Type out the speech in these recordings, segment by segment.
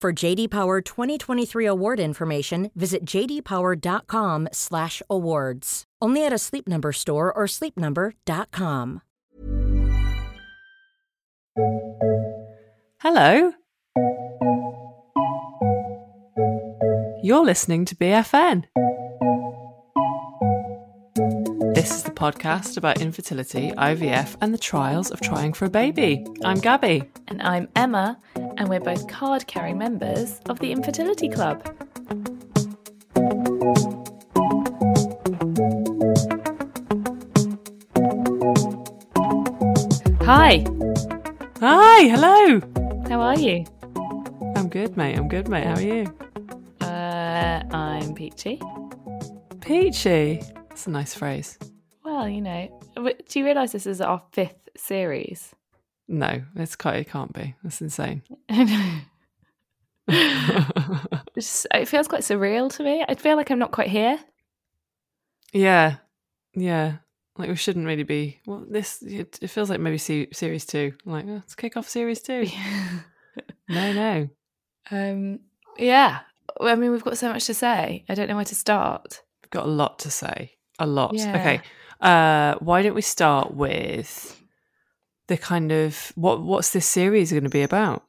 For JD Power 2023 award information, visit jdpower.com/awards. Only at a Sleep Number store or sleepnumber.com. Hello. You're listening to BFN. This is the podcast about infertility, IVF, and the trials of trying for a baby. I'm Gabby. And I'm Emma, and we're both card carrying members of the Infertility Club. Hi, Hi, hello. how are you? I'm good, mate. I'm good, mate. How are you? Uh, I'm Peachy. Peachy. That's a nice phrase. Well, you know, do you realise this is our fifth series? No, it's quite, it can't be. That's insane. It's- it feels quite surreal to me. I feel like I'm not quite here. yeah, yeah. Like we shouldn't really be. Well, this it, it feels like maybe se- series two. Like oh, let's kick off series two. no, no. um, yeah. Well, I mean, we've got so much to say. I don't know where to start. We've got a lot to say. A lot. Yeah. Okay. Uh, why don't we start with the kind of what what's this series going to be about?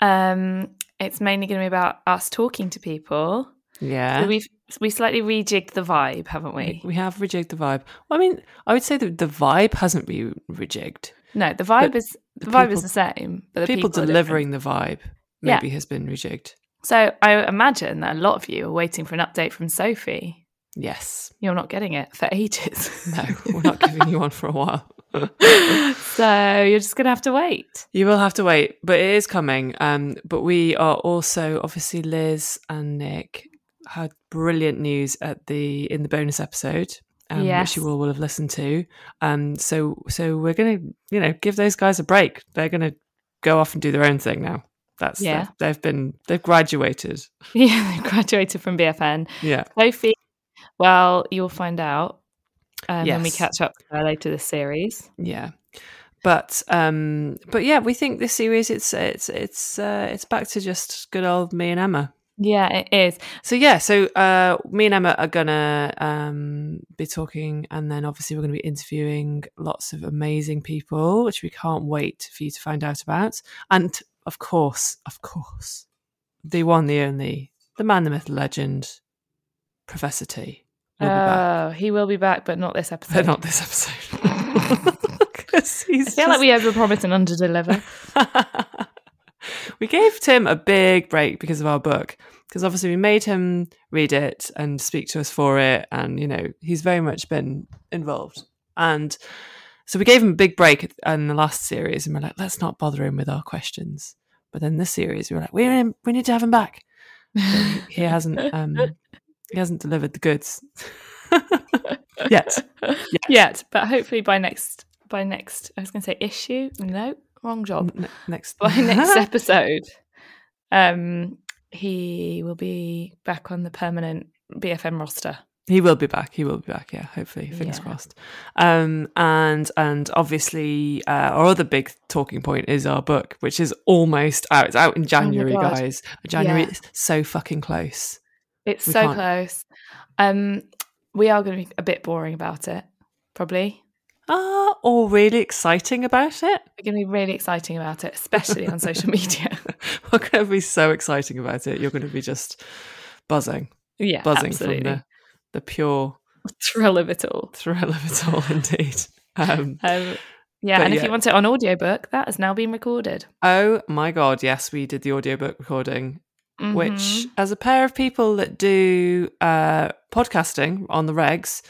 Um, it's mainly going to be about us talking to people. Yeah. So we've we slightly rejigged the vibe, haven't we? We have rejigged the vibe. Well, I mean, I would say that the vibe hasn't been rejigged. No, the vibe But is the the vibe people- is the same, but the people, people, delivering the vibe Yeah. maybe has been rejigged. So I imagine that a lot of you are waiting for an update from Sophie. Yes. You're not getting it for ages. No, we're not giving you one for a while. So you're just gonna have to wait. You will have to wait, but it is coming. Um, but we are also obviously Liz and Nick had brilliant news at the in the bonus episode, um, Yes. which you all will have listened to. Um, so so we're gonna you know give those guys a break. They're gonna go off and do their own thing now. That's Yeah. they've, they've been they've graduated. Yeah, they graduated from BFN. Yeah, Sophie, well, you'll find out um, when we catch up later this series. yeah. But um, but yeah, we think this series it's it's it's uh, it's back to just good old me and Emma. Yeah, it is. So yeah, so uh, me and Emma are gonna um, be talking, and then obviously we're gonna be interviewing lots of amazing people, which we can't wait for you to find out about. And of course, of course, the one, the only, the man, the myth, the legend, Professor T. will Oh, he will be back, but not this episode. but not this episode. I feel like we overpromise and underdeliver. we gave Tim a big break because of our book. Because obviously we made him read it and speak to us for it, and you know he's very much been involved. And so we gave him a big break in the last series, and we're like, let's not bother him with our questions. But then this series, we were like, we need, we need to have him back. He hasn't um, he hasn't delivered the goods yet. Yet, but hopefully by next by next I was going to say issue. No, wrong job. N- next By next episode, um, he will be back on the permanent BFN roster. He will be back. He will be back. Yeah, hopefully, fingers Yeah. crossed. Um, and and obviously, uh, our other big talking point is our book, which is almost out. It's out in January, Oh guys. January Yeah. is so fucking close. It's We so can't- close. Um, we are going to be a bit boring about it, probably. Ah, or really exciting about it. We're going to be really exciting about it, especially on social media. We're going to be so exciting about it. You're going to be just buzzing, Yeah, buzzing absolutely. from the, the pure thrill of it all. thrill of it all, indeed. Um, Um, yeah, and if you want it on audiobook, that has now been recorded. oh my God, yes, we did the audiobook recording, which, Mhm. as a pair of people that do uh, podcasting on the regs,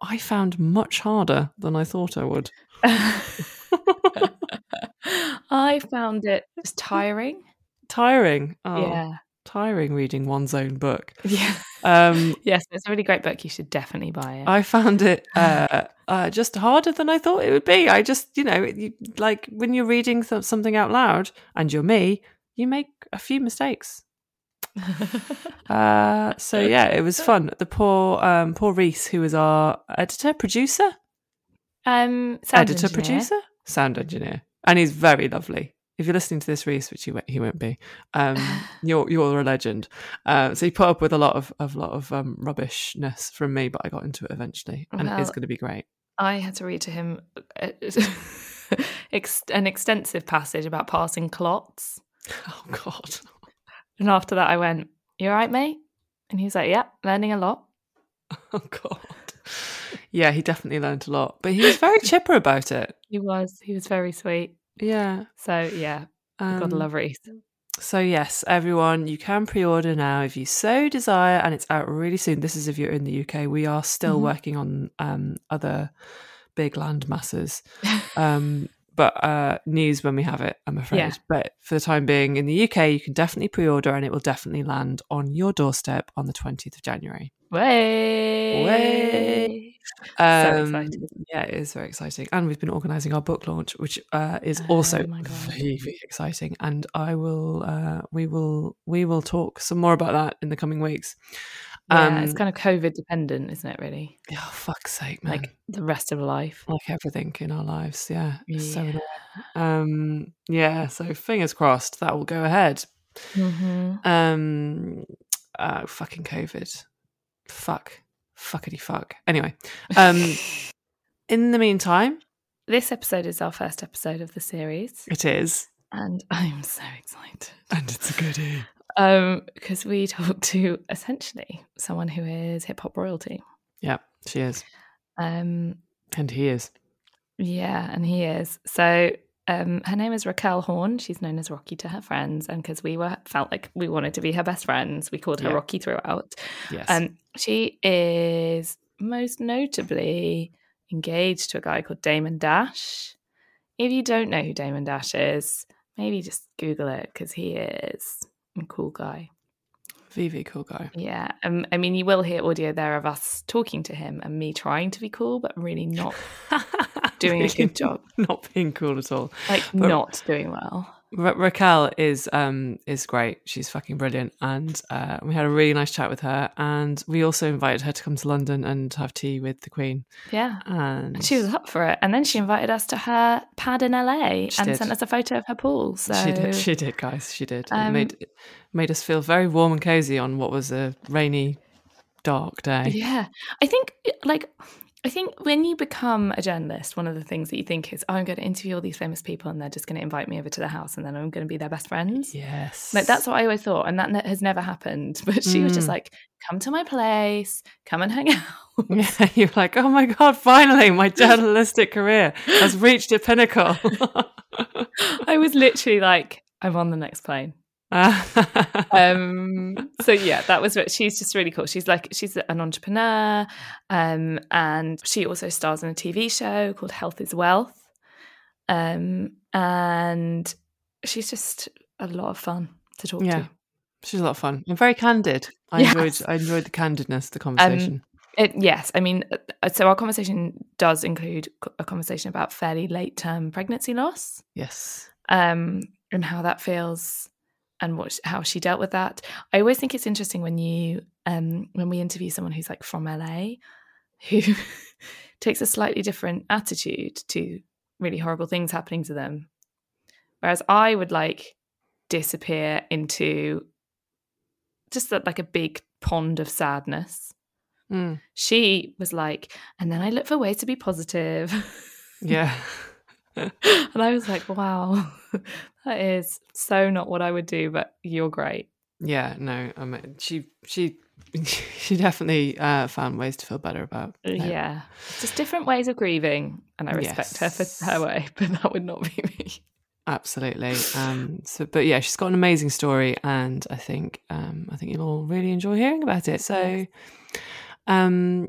I found much harder than I thought I would. I found it just tiring. Tiring. Oh, Yeah. tiring reading one's own book. Yeah. Um, Yes, it's a really great book. You should definitely buy it. I found it uh, uh, just harder than I thought it would be. I just, you know, you, like when you're reading th- something out loud and you're me, you make a few mistakes. Uh, so yeah, it was fun. The poor, um, poor Reese, who was our editor, producer, um, sound editor, engineer. producer, sound engineer, and he's very lovely. If you're listening to this, Reese, which he won't, he won't be, um, you're you're a legend. Uh, so he put up with a lot of, of lot of um, rubbishness from me, but I got into it eventually, and it is going to be great. I had to read to him uh, an extensive passage about passing clots. Oh God. And after that, I went, You all right, mate? And he was like, Yeah, learning a lot. Oh God. Yeah, he definitely learned a lot, but he was very chipper about it. He was. He was very sweet. Yeah. So, yeah, Um, gotta love Reese. So yes, everyone, you can pre-order now if you so desire, and it's out really soon. This is if you're in the UK. We are still Mhm. working on um, other big land masses, um, but uh, news when we have it. I'm afraid. Yeah. But for the time being, in the UK, you can definitely pre-order, and it will definitely land on your doorstep on the 20th of January. Way. Way. So Um, excited. Yeah, it is very exciting. And we've been organising our book launch, which uh, is also Oh very, very exciting. And I will, uh, we will, we will talk some more about that in the coming weeks. Yeah, it's Um, kind of COVID dependent, isn't it, really? Oh, fuck's sake, man. Like the rest of life. like everything in our lives. Yeah. It's so Yeah. Um, yeah. So fingers crossed that will go ahead. hmm Um, uh, fucking COVID. Fuck. Fuckity fuck. Anyway, um, in the meantime, This episode is our first episode of the series, it is. and I'm so excited. And it's a goodie. Um, because we talk to essentially someone who is hip hop royalty. Yeah, she is. Um, And he is. yeah, and he is. So um, her name is Raquel Horn. She's known as Rocky to her friends, and because we were felt like we wanted to be her best friends, we called her Yeah. Rocky throughout. Yes. Um, she is most notably engaged to a guy called Damon Dash. If you don't know who Damon Dash is, maybe just Google it because he is a cool guy. VV, cool guy. Yeah, um, I mean, you will hear audio there of us talking to him and me trying to be cool, but really not doing a good job. Not being cool at all. like But- not doing well. Ra- Raquel is um is great. She's fucking brilliant, and uh, we had a really nice chat with her. And we also invited her to come to London and have tea with the Queen. Yeah. And And she was up for it. And then she invited us to her pad in LA and did. sent us a photo of her pool. So she did. She did, guys. She did. it Um, made it made us feel very warm and cozy on what was a rainy, dark day. Yeah. I think like I think when you become a journalist, one of the things that you think is, oh, I'm going to interview all these famous people and they're just going to invite me over to their house and then I'm going to be their best friends. Yes. Like that's what I always thought, and that ne- has never happened. But she was just Mm. like, "Come to my place, come and hang out." Yeah, you're like, oh my god! Finally, my journalistic career has reached a pinnacle. I was literally like, "I'm on the next plane." um so yeah that was what she's just really cool she's like she's an entrepreneur um and she also stars in a tv show called health is wealth um and she's just a lot of fun to talk Yeah. to She's a lot of fun and very candid. I Yes. enjoyed. I enjoyed the candidness of the conversation. it, yes i mean uh, so our conversation does include a conversation about fairly late term pregnancy loss yes. um, and how that feels and what how she dealt with that. I always think it's interesting when you um, when we interview someone who's like from LA who takes a slightly different attitude to really horrible things happening to them, whereas I would like disappear into just like a big pond of sadness. Mm. She was like, and then I look for ways to be positive. Yeah. and I was like, wow, that is so not what I would do, but you're great. Yeah, no, I mean, she she she definitely uh, found ways to feel better about. Uh, it. Yeah. Just different ways of grieving. And I respect her for her way, but that would not be me. Absolutely. Um, so, but yeah, she's got an amazing story, and I think um, I think you'll all really enjoy hearing about it. So, um,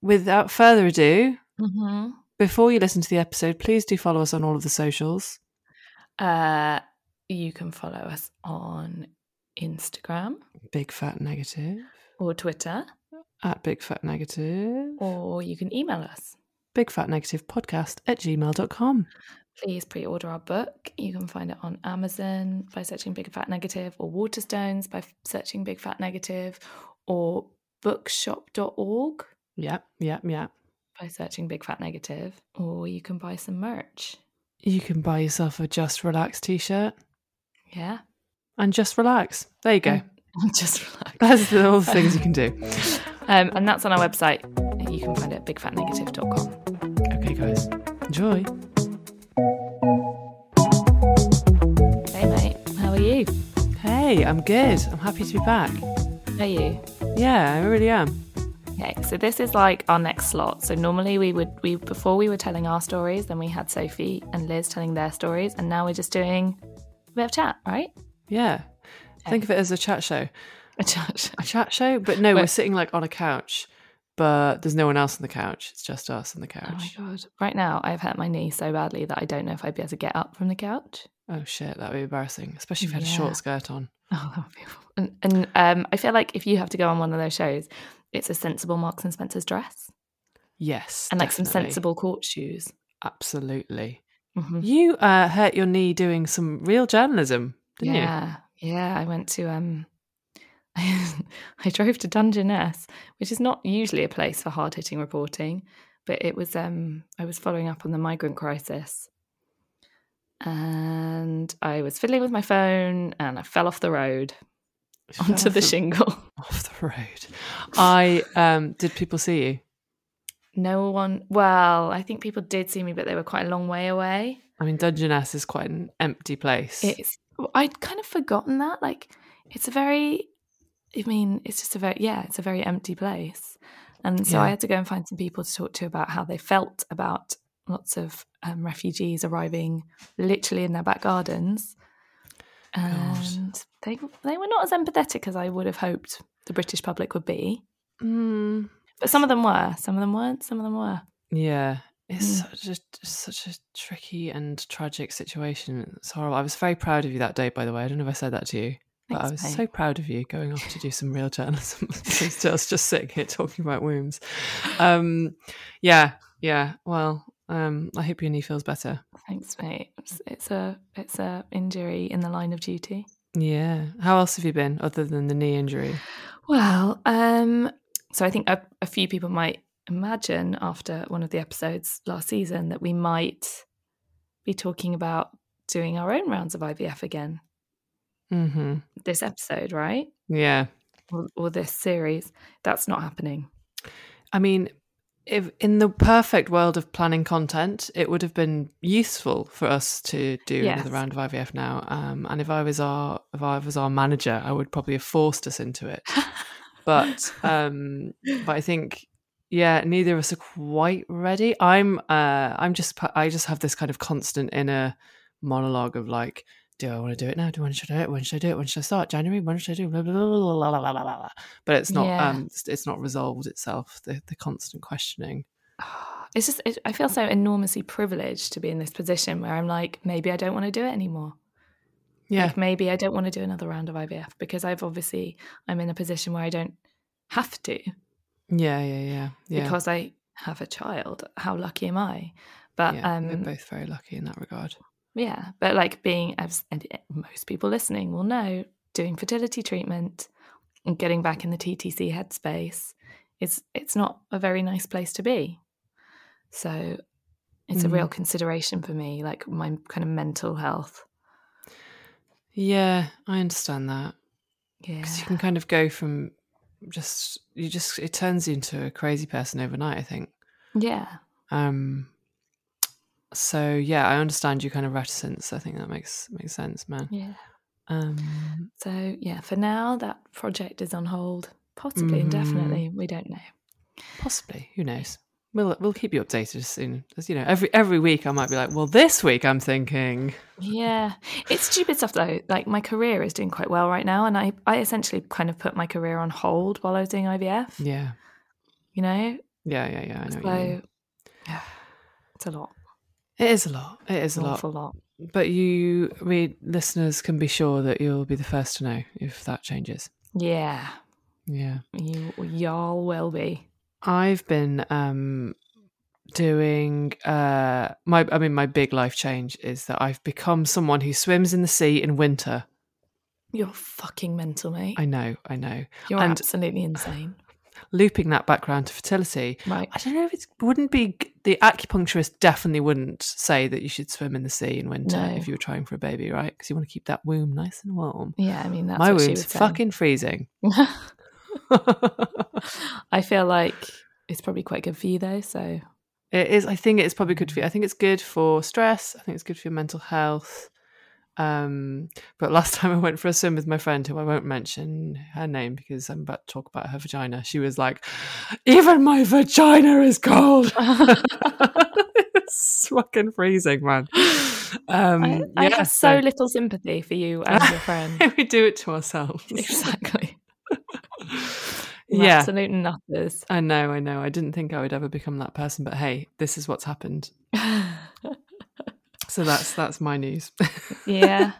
without further ado, Mm-hmm. Before you listen to the episode, please do follow us on all of the socials. Uh, you can follow us on Instagram Big Fat Negative or Twitter, at Big Fat Negative. or you can email us. Big Fat Negative Podcast at gmail.com. Please pre order our book. You can find it on Amazon by searching Big Fat Negative, or Waterstones by searching Big Fat Negative, or bookshop.org Yep, yep, yep. By searching Big Fat Negative, or you can buy some merch. You can buy yourself a Just Relax t shirt Yeah. and just relax. There you go. Just relax. That's the, all the things you can do. Um, and that's on our website. You can find it at bigfatnegative.com. Okay, guys, enjoy. Hey, mate. How are you? Hey, I'm good. I'm happy to be back. Are you? Yeah, I really am. Okay, so this is like our next slot. So normally we would we before we were telling our stories, then we had Sophie and Liz telling their stories, and now we're just doing a bit of chat, right? Yeah. Think of it as a chat show. A chat. A chat show? But no, we're sitting like on a couch, but there's no one else on the couch. It's just us on the couch. Oh my god! Right now, I've hurt my knee so badly that I don't know if I'd be able to get up from the couch. Oh, shit, that would be embarrassing, especially if you had a short skirt on. Oh, that would be awful. And, and um, I feel like if you have to go on one of those shows, it's a sensible Marks and Spencer's dress Yes. and like some sensible court shoes. Absolutely. Mhm. You uh, hurt your knee doing some real journalism, didn't you? yeah, yeah. I went to um, I drove to Dungeness, which is not usually a place for hard hitting reporting, but it was um, I was following up on the migrant crisis, and I was fiddling with my phone, and I fell off the road onto off the shingle. Off the road. I um did people see you? No one. Well, I think people did see me, but they were quite a long way away. I mean Dungeness is quite an empty place. It's I'd kind of forgotten that. Like it's a very I mean, it's just a very yeah, it's a very empty place. And so I had to go and find some people to talk to about how they felt about lots of um, refugees arriving literally in their back gardens. And they they were not as empathetic as I would have hoped the British public would be. Mm, But some of them were, some of them weren't, some of them were. yeah. It's Mm. such a such a tricky and tragic situation. It's horrible. I was very proud of you that day, by the way. I don't know if I said that to you. But I was so proud of you going off to do some real journalism. Instead of just sitting here talking about wombs. Um, yeah, yeah. Well, um, I hope your knee feels better. Thanks, mate. It's, it's a it's a injury in the line of duty. Yeah. How else have you been other than the knee injury? Well, um, so I think a, a few people might imagine after one of the episodes last season that we might be talking about doing our own rounds of IVF again Mm-hmm. this episode, right? Yeah. Or, or this series. That's not happening. I mean, if in the perfect world of planning content, it would have been useful for us to do Yes. another round of IVF now. Um, and if I was our if I was our manager, I would probably have forced us into it. but um, but I think yeah, neither of us are quite ready. I'm uh, I'm just I just have this kind of constant inner monologue of like. Do I want to do it now? Do I want to do it? When should I do it? When should I start? January? When should I do? Blah, blah, blah, blah, blah, blah, blah. But it's not. Yeah. Um, it's, it's not resolved itself. The the constant questioning. It's just, it, I feel so enormously privileged to be in this position where I'm like, maybe I don't want to do it anymore. Yeah, Like maybe I don't want to do another round of IVF because I've obviously, I'm in a position where I don't have to yeah, yeah, yeah, yeah. because I have a child. How lucky am I? But yeah, um, we're both very lucky in that regard. Yeah, but like being, as and most people listening will know, doing fertility treatment and getting back in the TTC headspace is it's not a very nice place to be. So it's a real consideration for me, like my kind of mental health. Yeah, I understand that Yeah, because you can kind of go from just you just it turns you into a crazy person overnight. I think. yeah, Um, so yeah, I understand your kind of reticence. I think that makes makes sense, man. Yeah. Um, So yeah, for now that project is on hold, possibly Mhm. indefinitely. We don't know. possibly, who knows? We'll we'll keep you updated as soon as you know. Every every week, I might be like, well, this week I'm thinking, Yeah, it's stupid stuff though. Like my career is doing quite well right now, and I I essentially kind of put my career on hold while I was doing IVF. yeah, You know, yeah, yeah, yeah. I know. so what you mean. yeah, it's a lot, It is a lot. It is a lot. awful lot. But you, we listeners, can be sure that you'll be the first to know if that changes. Yeah, Yeah. you y'all will be. I've been um doing uh my I mean my big life change is that I've become someone who swims in the sea in winter. You're fucking mental, mate. I know, I know. You're and- absolutely insane. Looping that back round to fertility. Right. I don't know if it wouldn't be the acupuncturist definitely wouldn't say that you should swim in the sea in winter No. if you were trying for a baby, right? Because you want to keep that womb nice and warm. Yeah, I mean that's My what she womb's fucking freezing. I feel like it's probably quite good for you though. So It is. I think it's probably good for you. I think it's good for stress. I think it's good for your mental health. Um, but last time I went for a swim with my friend, who I won't mention her name because I'm about to talk about her vagina, she was like, "Even my vagina is cold." it's fucking freezing, man. Um, I, I yeah, have so little sympathy for you and your friend. we do it to ourselves. exactly. Yeah, Absolute nutters. I know, I know. I didn't think I would ever become that person, but hey, this is what's happened. So that's that's my news. yeah.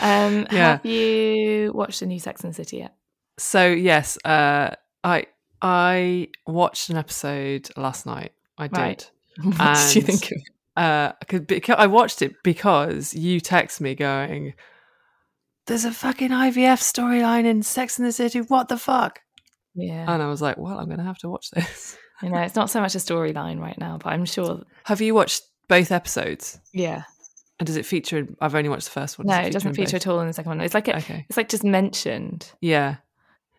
Um, Yeah. Have you watched the new Sex and the City yet? So yes, uh, I I watched an episode last night. I did. Right. What did you think of it? Uh, cause, because I watched it because you text me going, "There's a fucking IVF storyline in Sex and the City. What the fuck?" Yeah. And I was like, "Well, I'm going to have to watch this." you know, it's not so much a storyline right now, but I'm sure. have you watched both episodes? Yeah. And does it feature? In, I've only watched the first one. No, Does it doesn't feature both? at all in the second one. It's like a, Okay. it's like just mentioned. Yeah.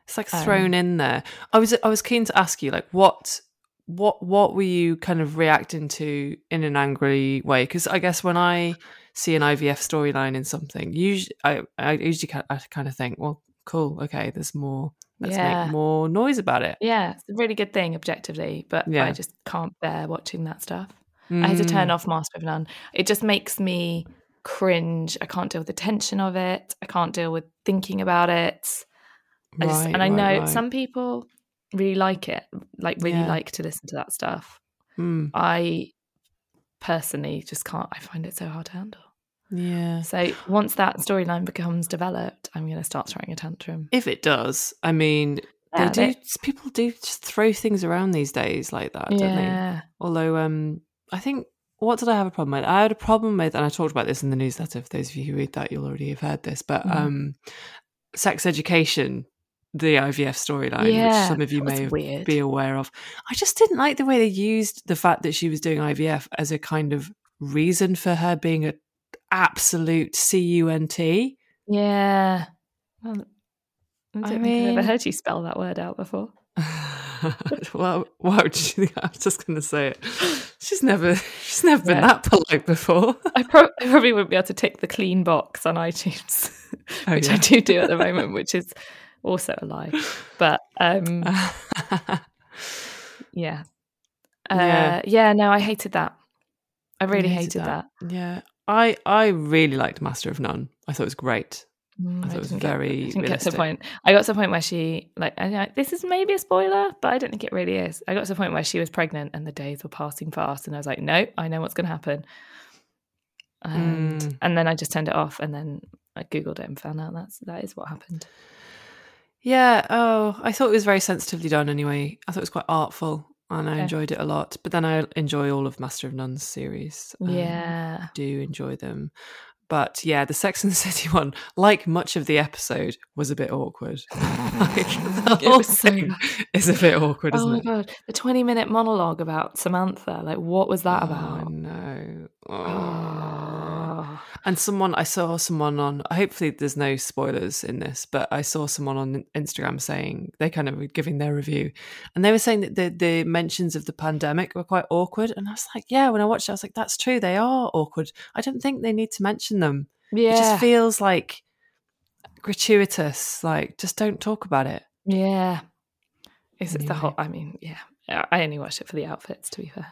It's like Um, thrown in there. I was I was keen to ask you like what what what were you kind of reacting to in an angry way because I guess when I see an IVF storyline in something usually I I usually kind I kind of think well cool okay there's more let's Yeah. make more noise about it. Yeah, it's a really good thing objectively, but Yeah. I just can't bear watching that stuff. I had to turn Mm. off Master of None. It just makes me cringe. I can't deal with the tension of it. I can't deal with thinking about it. I just, Right, and I right, know right. some people really like it, like really Yeah. like to listen to that stuff. Mm. I personally just can't. I find it so hard to handle. Yeah. So once that storyline becomes developed, I'm going to start throwing a tantrum. If it does, I mean, Yeah, they do. they- people do just throw things around these days like that, don't they? Although, um, I think what did I have a problem with? I had a problem with, and I talked about this in the newsletter. For those of you who read that, you'll already have heard this. But Mhm. um, sex education, the IVF storyline, which some of you may weird. be aware of. I just didn't like the way they used the fact that she was doing IVF as a kind of reason for her being a absolute cunt. yeah. Well, I don't I think I've mean- ever heard you spell that word out before. well, why would you think? I was just going to say it. She's never, she's never been that polite before. I, pro- I probably wouldn't be able to tick the clean box on iTunes, Oh, which yeah. I do do at the moment, which is also a lie. But um, yeah, uh, Yeah. yeah, no, I hated that. I really You hated, that. Yeah, I I really liked Master of None. I thought it was great. Mm, I it was get- very I didn't get to the point. I got to the point where she like, know, this is maybe a spoiler, but I don't think it really is. I got to the point where she was pregnant and the days were passing fast, and I was like, nope, I know what's going to happen. And Mm. and then I just turned it off, and then I googled it and found out that's that is what happened. Yeah. Oh, I thought it was very sensitively done. Anyway, I thought it was quite artful, and I enjoyed it a lot. But then I enjoy all of Master of None's series. Um, yeah, do enjoy them. But yeah, the Sex and the City one, like much of the episode, was a bit awkward. like, the whole so thing is a bit awkward, oh isn't my it? god, the twenty-minute monologue about Samantha. Like, what was that Oh, about? no. Oh. And someone I saw someone on hopefully there's no spoilers in this, but I saw someone on Instagram saying they kind of were giving their review and they were saying that the the mentions of the pandemic were quite awkward. And I was like, Yeah, when I watched it, I was like, That's true, they are awkward. I don't think they need to mention them. Yeah. It just feels like gratuitous. Like just don't talk about it. yeah. It's, it's the whole, I mean, yeah. I only watched it for the outfits, to be fair.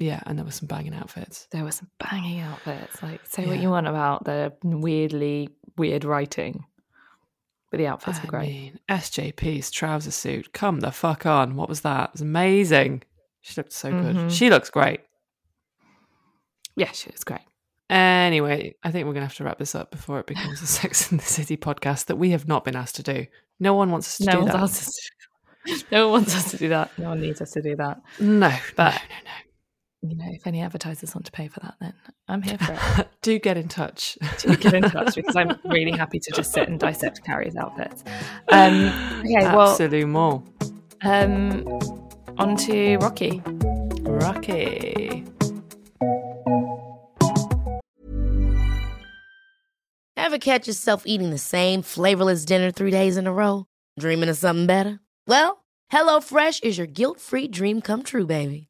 Yeah, and there were some banging outfits. There were some banging outfits. Like, say what you want about the weirdly weird writing, but the outfits I were great. mean, SJP's trouser suit. Come the fuck on. What was that? It was amazing. She looked so good. Mhm. She looks great. Yeah, she was great. Anyway, I think we're going to have to wrap this up before it becomes a Sex in the City podcast that we have not been asked to do. No one wants us to No do one, that. wants us to, no one wants us to do that. No one needs us to do that. No, But- no, no, You know, if any advertisers want to pay for that, then I'm here for it. do get in touch. to get in touch because I'm really happy to just sit and dissect Carrie's outfits. Um, okay, well, more. um, on to Rocky. Rocky. Ever catch yourself eating the same flavorless dinner three days in a row? Dreaming of something better? Well, HelloFresh is your guilt-free dream come true, baby.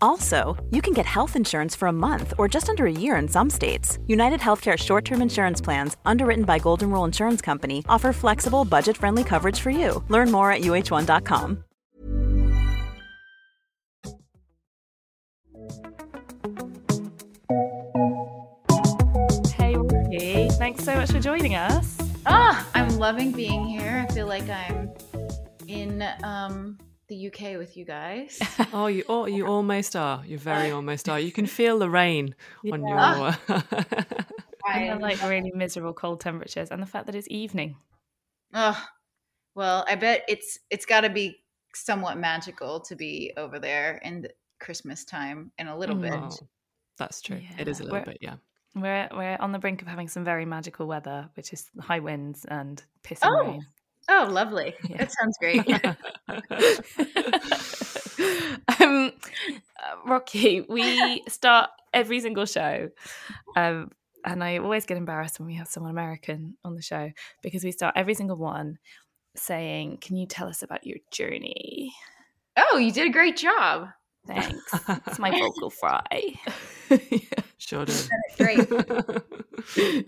Also, you can get health insurance for a month or just under a year in some states. United Healthcare short term insurance plans, underwritten by Golden Rule Insurance Company, offer flexible, budget friendly coverage for you. Learn more at uhone.com. Hey, Rocky. Thanks so much for joining us. Ah, I'm loving being here. I feel like I'm in um, the UK with you guys. Oh, you oh, you almost are. You very almost are. You can feel the rain on your. And I, like really miserable cold temperatures and the fact that it's evening. Ugh. well, I bet it's it's got to be somewhat magical to be over there in the Christmas time in a little bit. Mm. Oh, that's true. It is a little We're- bit, yeah. We're we're on the brink of having some very magical weather, which is high winds and pissing Oh. rain. Oh, lovely! Yeah. That sounds great. um, uh, Rocky, we start every single show, um, and I always get embarrassed when we have someone American on the show because we start every single one saying, "Can you tell us about your journey?" oh, you did a great job. Thanks. it's my vocal fry. Sure did. Great.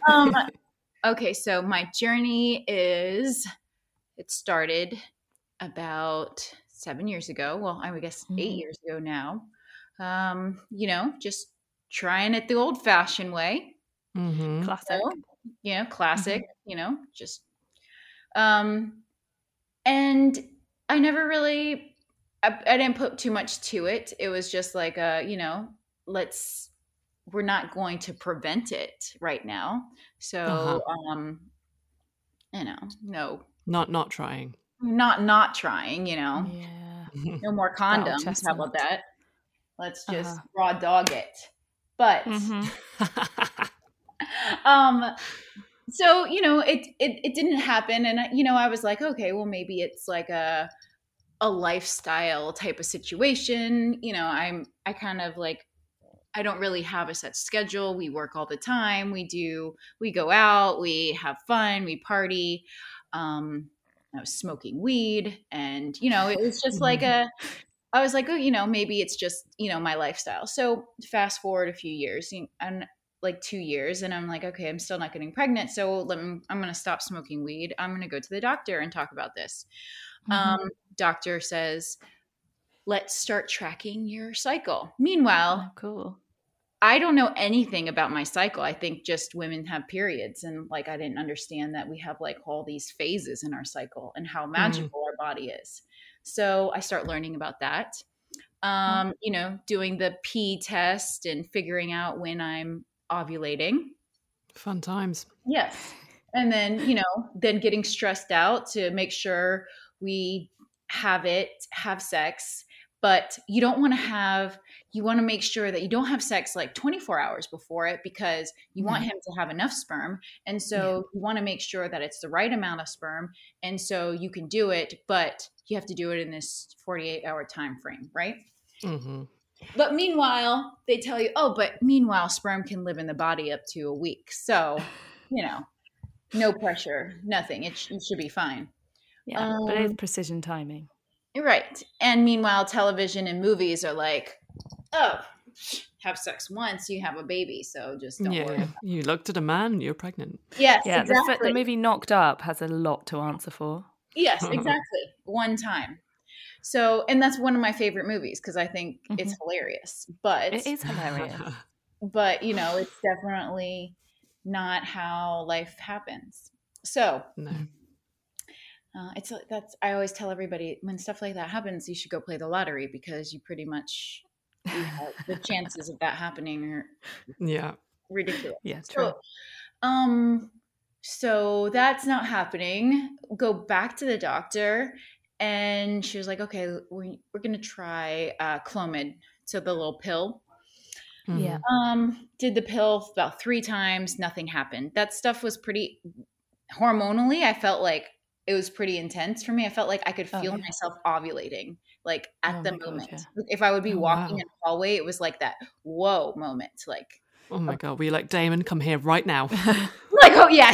um, okay, so my journey is it started about seven years ago. Well, I would guess eight Mhm. years ago now. Um, you know, just trying it the old fashioned way. hmm Classic. So, you know, classic, you know, just um and I never really I, I didn't put too much to it. It was just like uh, you know, let's we're not going to prevent it right now. So Uh-huh. um you know, no Not not trying. not not trying, you know. Yeah. No more Battle condoms. How about that? Let's just Uh-huh. raw dog it. But Mhm. um so you know it, it it didn't happen and you know i was like okay well maybe it's like a a lifestyle type of situation you know i'm i kind of like i don't really have a set schedule we work all the time we do we go out we have fun we party um i was smoking weed and you know it was just like a i was like oh you know maybe it's just you know my lifestyle. So fast forward a few years and like two years and i'm like okay i'm still not getting pregnant so let me, i'm going to stop smoking weed. I'm going to go to the doctor and talk about this. Mm-hmm. um, doctor says let's start tracking your cycle. Meanwhile Oh, cool. I don't know anything about my cycle. I think just women have periods and like I didn't understand that we have like all these phases in our cycle and how magical our body is. So I start learning about that. Um, you know, doing the P test and figuring out when I'm ovulating. Fun times. Yes. And then, you know, then getting stressed out to make sure we have it, have sex. But you don't want to have, you want to make sure that you don't have sex like 24 hours before it because you want him to have enough sperm. And so you want to make sure that it's the right amount of sperm. And so you can do it, but you have to do it in this 48 hour time frame, right? hmm But meanwhile, they tell you, oh, but meanwhile, sperm can live in the body up to a week. So, you know, no pressure, nothing. It, sh- it should be fine. Yeah, but it's Um, precision timing. Right. And meanwhile, television and movies are like, oh, have sex once, you have a baby. So just don't worry. Yeah, you looked at a man, you're pregnant. Yes, Yeah, the, exactly. f- the movie Knocked Up has a lot to answer for. Yes, exactly. One time. So, and that's one of my favorite movies because I think it's mm-hmm. hilarious. But It is hilarious. but you know it's definitely not how life happens so no. Uh, it's like- that's i always tell everybody when stuff like that happens you should go play the lottery because you pretty much you have, the chances of that happening are Yeah. ridiculous Yeah, true. so um so that's not happening go back to the doctor and she was like okay we, we're gonna try uh clomid so the little pill Yeah. um, did the pill about three times, nothing happened. That stuff was pretty hormonally, I felt like it was pretty intense for me. I felt like I could Oh, feel yeah. myself ovulating, like at Oh the my God, moment. yeah. If I would be Oh, walking wow. in the hallway, it was like that whoa moment. Like, Oh my god, were you like Damon? Come here right now. like, oh yeah,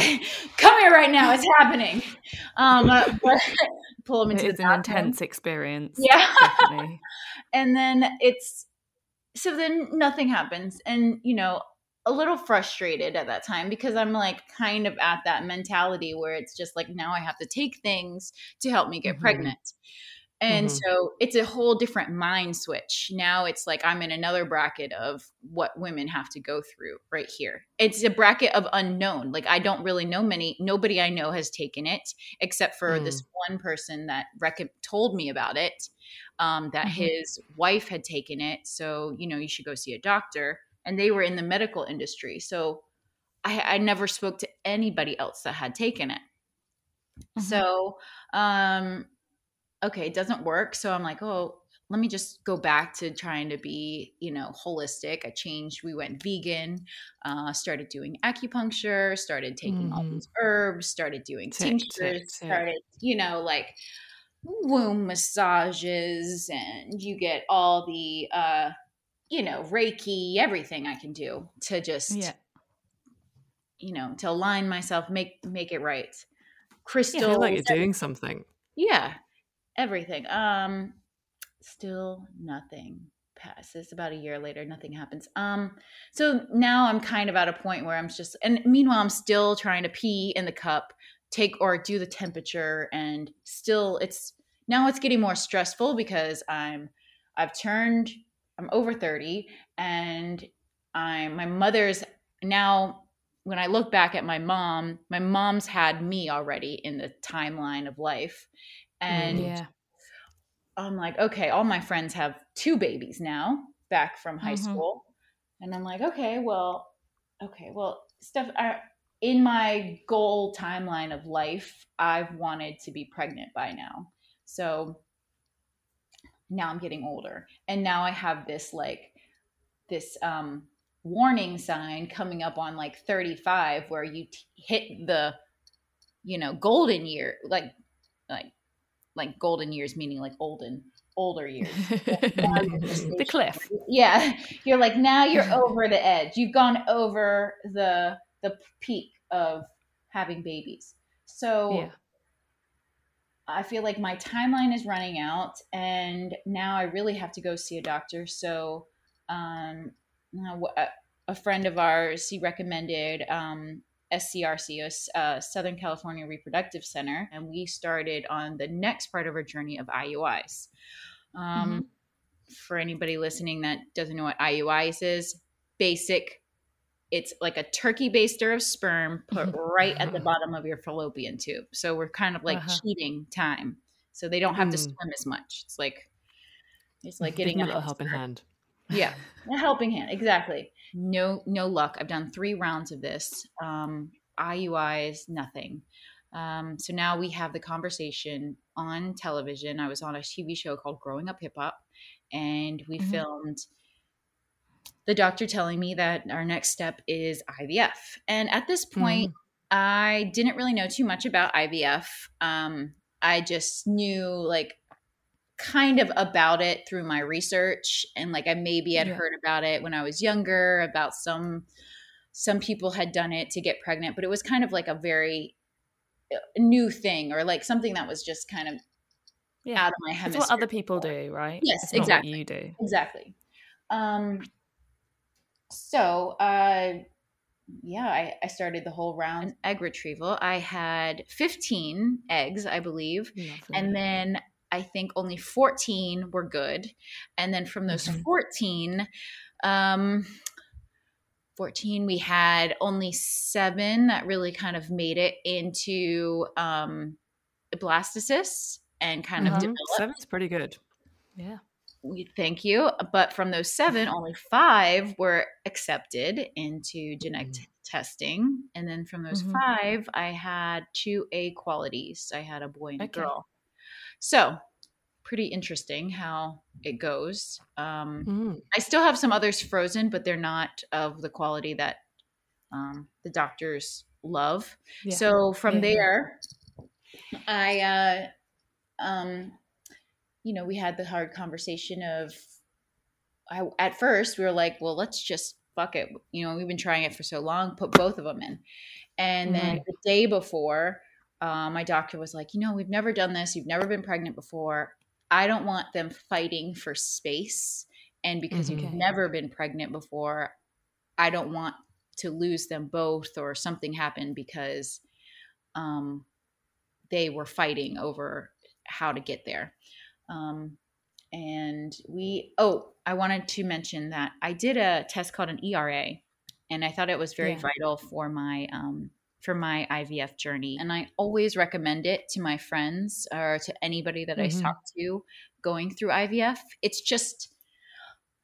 come here right now, it's happening. Um, uh, pull him into It's the an intense experience. Yeah. And then it's so then nothing happens and you know a little frustrated at that time because i'm like kind of at that mentality where it's just like now i have to take things to help me get Mhm. pregnant and Mhm. so it's a whole different mind switch now it's like i'm in another bracket of what women have to go through right here it's a bracket of unknown like i don't really know many nobody i know has taken it except for this one person that rec- told me about it um, that Mhm. his wife had taken it. So, you know, you should go see a doctor. And they were in the medical industry. So I, I never spoke to anybody else that had taken it. Mhm. So, um, okay, it doesn't work. So I'm like, oh, let me just go back to trying to be, you know, holistic. I changed. We went vegan, uh, started doing acupuncture, started taking all Mhm. these herbs, started doing Tick, tinctures, tick, tick. started, you know, like womb massages, and you get all the, uh, you know, Reiki, everything I can do to just, Yeah. you know, to align myself, make make it right. I Crystals, feel like you're everything. doing something. Yeah, everything. Um, still nothing passes. About a year later, nothing happens. Um, so now I'm kind of at a point where I'm just, and meanwhile, I'm still trying to pee in the cup, take or do the temperature, and still, it's now it's getting more stressful because I'm, I've turned, I'm over thirty, and I'm my mother's now when I look back at my mom, my mom's had me already in the timeline of life. And yeah. I'm like, okay, all my friends have two babies now back from high Mhm. school. And I'm like, okay, well, okay, well, stuff I, in my goal timeline of life, I've wanted to be pregnant by now. So now I'm getting older. And now I have this like this um warning sign coming up on like 35 where you t- hit the you know golden year like like like golden years meaning like olden older years Now you're just the cliff. yeah you're like now you're over the edge you've gone over the the peak of having babies so Yeah. I feel like my timeline is running out, and now I really have to go see a doctor. So, um, uh, a friend of ours, he recommended um, SCRC, uh, Southern California Reproductive Center, and we started on the next part of our journey of IUIs. Um, mm-hmm. For anybody listening that doesn't know what IUIs is, basic. It's like a turkey baster of sperm put right at the bottom of your fallopian tube. So we're kind of like uh-huh. cheating time. So they don't have mm. to swim as much. It's like it's like getting a little helping hand. Yeah, a helping hand. Exactly. No, no luck. I've done three rounds of this. Um, IUIs, nothing. Um, so now we have the conversation on television. I was on a TV show called Growing Up Hip Hop, and we mm-hmm. filmed the doctor telling me that our next step is IVF. And at this point, mm-hmm. I didn't really know too much about IVF. Um, I just knew like kind of about it through my research and like I maybe had yeah. heard about it when I was younger about some some people had done it to get pregnant but it was kind of like a very uh, new thing or like something that was just kind of yeah. out of my hemisphere. It's what other people do, right? Yes, it's exactly. you do. Exactly. Um so uh yeah, I, I started the whole round egg retrieval. I had 15 eggs, I believe. Lovely. And then I think only 14 were good. And then from those mm-hmm. 14, um, 14, we had only seven that really kind of made it into um, blastocysts and kind mm-hmm. of developed. Seven's pretty good. Yeah. We, thank you. But from those seven, only five were accepted into genetic mm-hmm. testing. And then from those mm-hmm. five, I had two A qualities. I had a boy and a okay. girl. So pretty interesting how it goes. Um, mm. I still have some others frozen, but they're not of the quality that um, the doctors love. Yeah. So from yeah. there, I, uh, um, you know, we had the hard conversation of, I, at first we were like, well, let's just fuck it. You know, we've been trying it for so long, put both of them in. And then the day before, uh, my doctor was like, you know, we've never done this. You've never been pregnant before. I don't want them fighting for space. And because mm-hmm. you've never been pregnant before, I don't want to lose them both or something happened because um, they were fighting over how to get there. Um, and we, oh, I wanted to mention that I did a test called an ERA, and I thought it was very yeah. vital for my um, for my IVF journey. And I always recommend it to my friends or to anybody that mm-hmm. I talk to going through IVF. It's just,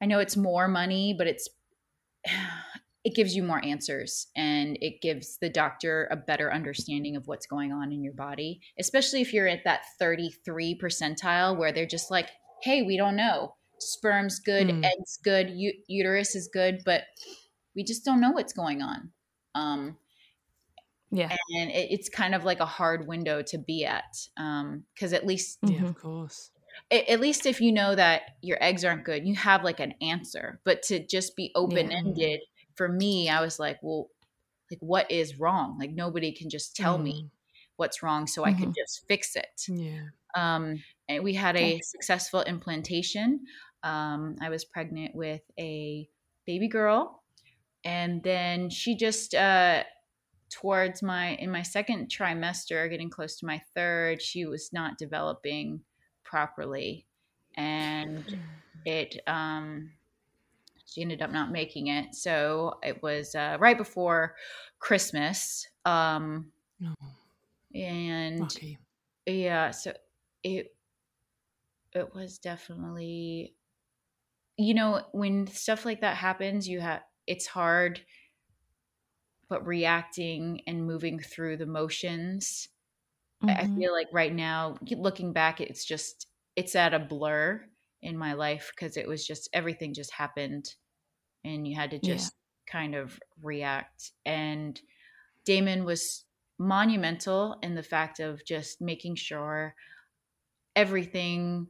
I know it's more money, but it's, it gives you more answers and it gives the doctor a better understanding of what's going on in your body, especially if you're at that 33 percentile where they're just like, hey, we don't know. Sperm's good, mm. eggs good, u- uterus is good, but we just don't know what's going on. Um, yeah. And it, it's kind of like a hard window to be at. Um, cause at least, yeah, of course. At least if you know that your eggs aren't good, you have like an answer. But to just be open ended yeah. For me, I was like, well, like what is wrong? Like nobody can just tell mm. me what's wrong so mm-hmm. I can mm-hmm. just fix it. Yeah. Um, and we had a successful implantation. Um, I was pregnant with a baby girl, and then she just uh, towards my in my second trimester getting close to my third she was not developing properly and it um she ended up not making it so it was uh, right before christmas um oh. and yeah so it it was definitely you know when stuff like that happens you have it's hard but reacting and moving through the motions. Mm-hmm. I feel like right now, looking back, it's just, it's at a blur in my life because it was just, everything just happened and you had to just yeah. kind of react. And Damon was monumental in the fact of just making sure everything,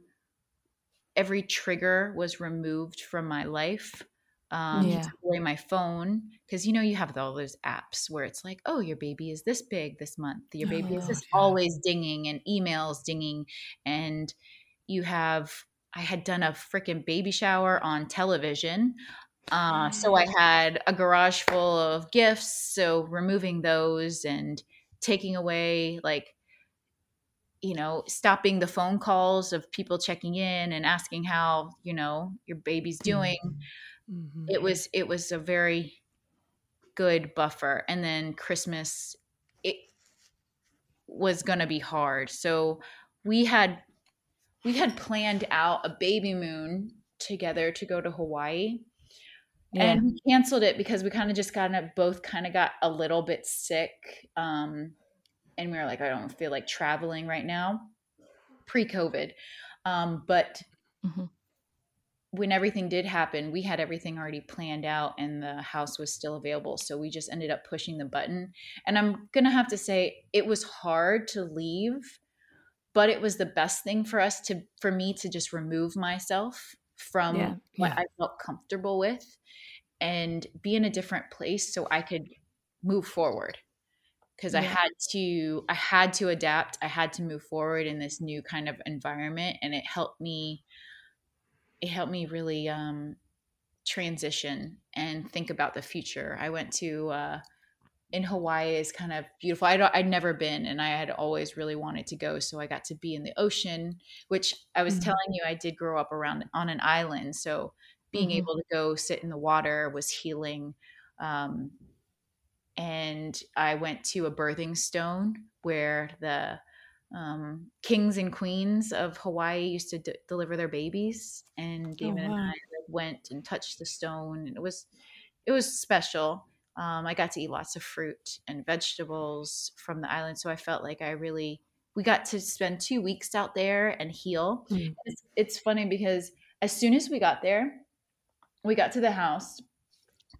every trigger was removed from my life um, yeah. away my phone because you know you have all those apps where it's like, oh, your baby is this big this month, your baby oh, is this yeah. always dinging and emails dinging, and you have. I had done a freaking baby shower on television. Uh, so I had a garage full of gifts. So removing those and taking away, like, you know, stopping the phone calls of people checking in and asking how, you know, your baby's doing. Mhm. It was it was a very good buffer. And then Christmas, it was gonna be hard. So we had we had planned out a baby moon together to go to Hawaii. Yeah. And we canceled it because we kind of just kind of both kind of got a little bit sick. Um, and we were like, I don't feel like traveling right now, pre COVID. Um, but Mhm. when everything did happen, we had everything already planned out and the house was still available. So we just ended up pushing the button. And I'm going to have to say it was hard to leave, but it was the best thing for us to, for me to just remove myself from Yeah, what yeah. I felt comfortable with and be in a different place so I could move forward. Because I had to, I had to adapt. I had to move forward in this new kind of environment, and it helped me it helped me really um, transition and think about the future. I went to uh, in Hawaii is kind of beautiful. I don't, I'd never been, and I had always really wanted to go. So I got to be in the ocean, which I was Mhm. telling you I did grow up around on an island. So being Mhm. able to go sit in the water was healing. Um, and I went to a birthing stone where the um, kings and queens of Hawaii used to d- deliver their babies, and David and wow. I went and touched the stone, and it was it was special. Um, I got to eat lots of fruit and vegetables from the island, so I felt like I really we got to spend two weeks out there and heal. Mm. It's, it's funny because as soon as we got there, we got to the house,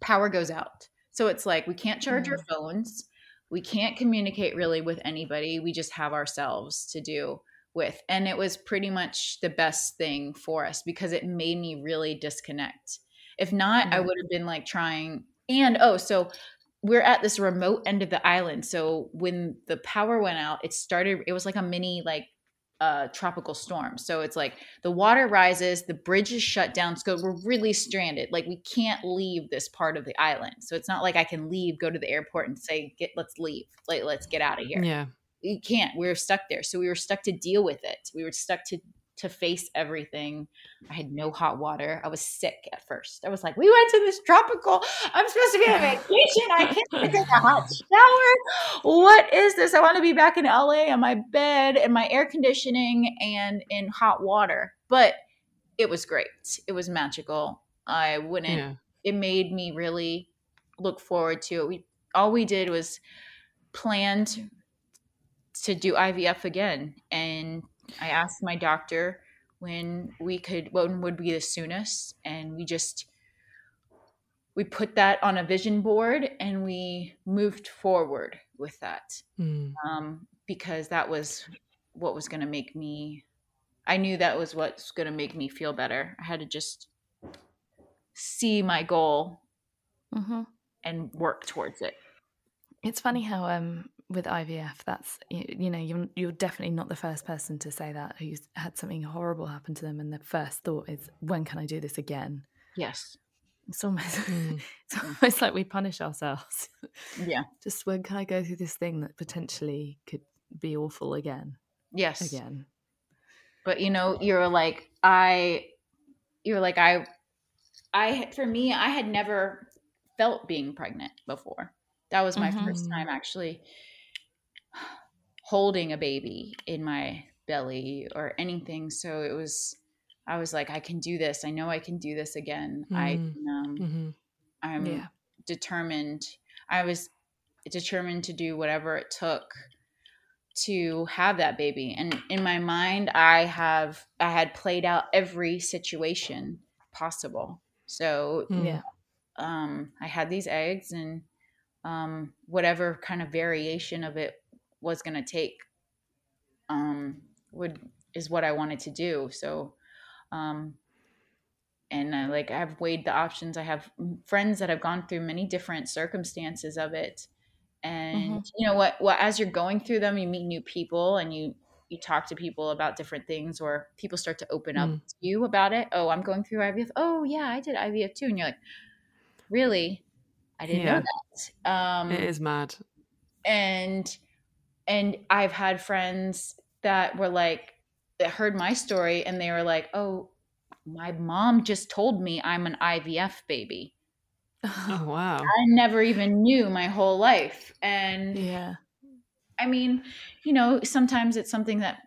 power goes out. So it's like we can't charge our phones. We can't communicate really with anybody. We just have ourselves to do with. And it was pretty much the best thing for us because it made me really disconnect. If not, I would have been like trying. And oh, so we're at this remote end of the island. So when the power went out, it started, it was like a mini, like, uh, tropical storm. So it's like the water rises, the bridge is shut down. So we're really stranded. Like we can't leave this part of the island. So it's not like I can leave, go to the airport and say, "Get, let's leave. Like let's get out of here." Yeah. You can't. We were stuck there. So we were stuck to deal with it. We were stuck to to face everything. I had no hot water. I was sick at first. I was like, "We went to this tropical. I'm supposed to be on vacation. I can't take a hot shower. What is this? I want to be back in LA on my bed and my air conditioning and in hot water." But it was great. It was magical. I wouldn't Yeah. it made me really look forward to it. We all we did was planned to do IVF again, and I asked my doctor when we could, when would be the soonest, and we just we put that on a vision board and we moved forward with that Mm. um, because that was what was going to make me. I knew that was what's going to make me feel better. I had to just see my goal hmm and work towards it. It's funny how um with IVF, that's you, you know you're you're definitely not the first person to say that who's had something horrible happen to them, and the first thought is, when can I do this again? Yes. It's almost Mm. it's almost like we punish ourselves. Yeah. Just when can I go through this thing that potentially could be awful again? Yes. Again. But you know, you're like I you're like I I for me I had never felt being pregnant before. That was my first Mhm. time actually holding a baby in my belly or anything. So it was I was like I can do this. I know I can do this again. I Mm. can, um, Mhm. I'm Yeah. determined. I was determined to do whatever it took to have that baby. And in my mind, I have I had played out every situation possible. So Mm. Yeah. um, I had these eggs, and um, whatever kind of variation of it was going to take um, would is what I wanted to do. So, um, and I, like I've weighed the options. I have friends that have gone through many different circumstances of it, and you know what? Well, as you're going through them, you meet new people, and you you talk to people about different things, or people start to open up Mm. to you about it. Oh, I'm going through IVF. Oh, yeah, I did IVF too, and you're like really? I didn't Yeah. know that. Um, it is mad. and and I've had friends that were like that heard my story and they were like, "Oh, my mom just told me I'm an IVF baby. Oh wow. I never even knew my whole life." And yeah. I mean, you know, sometimes it's something that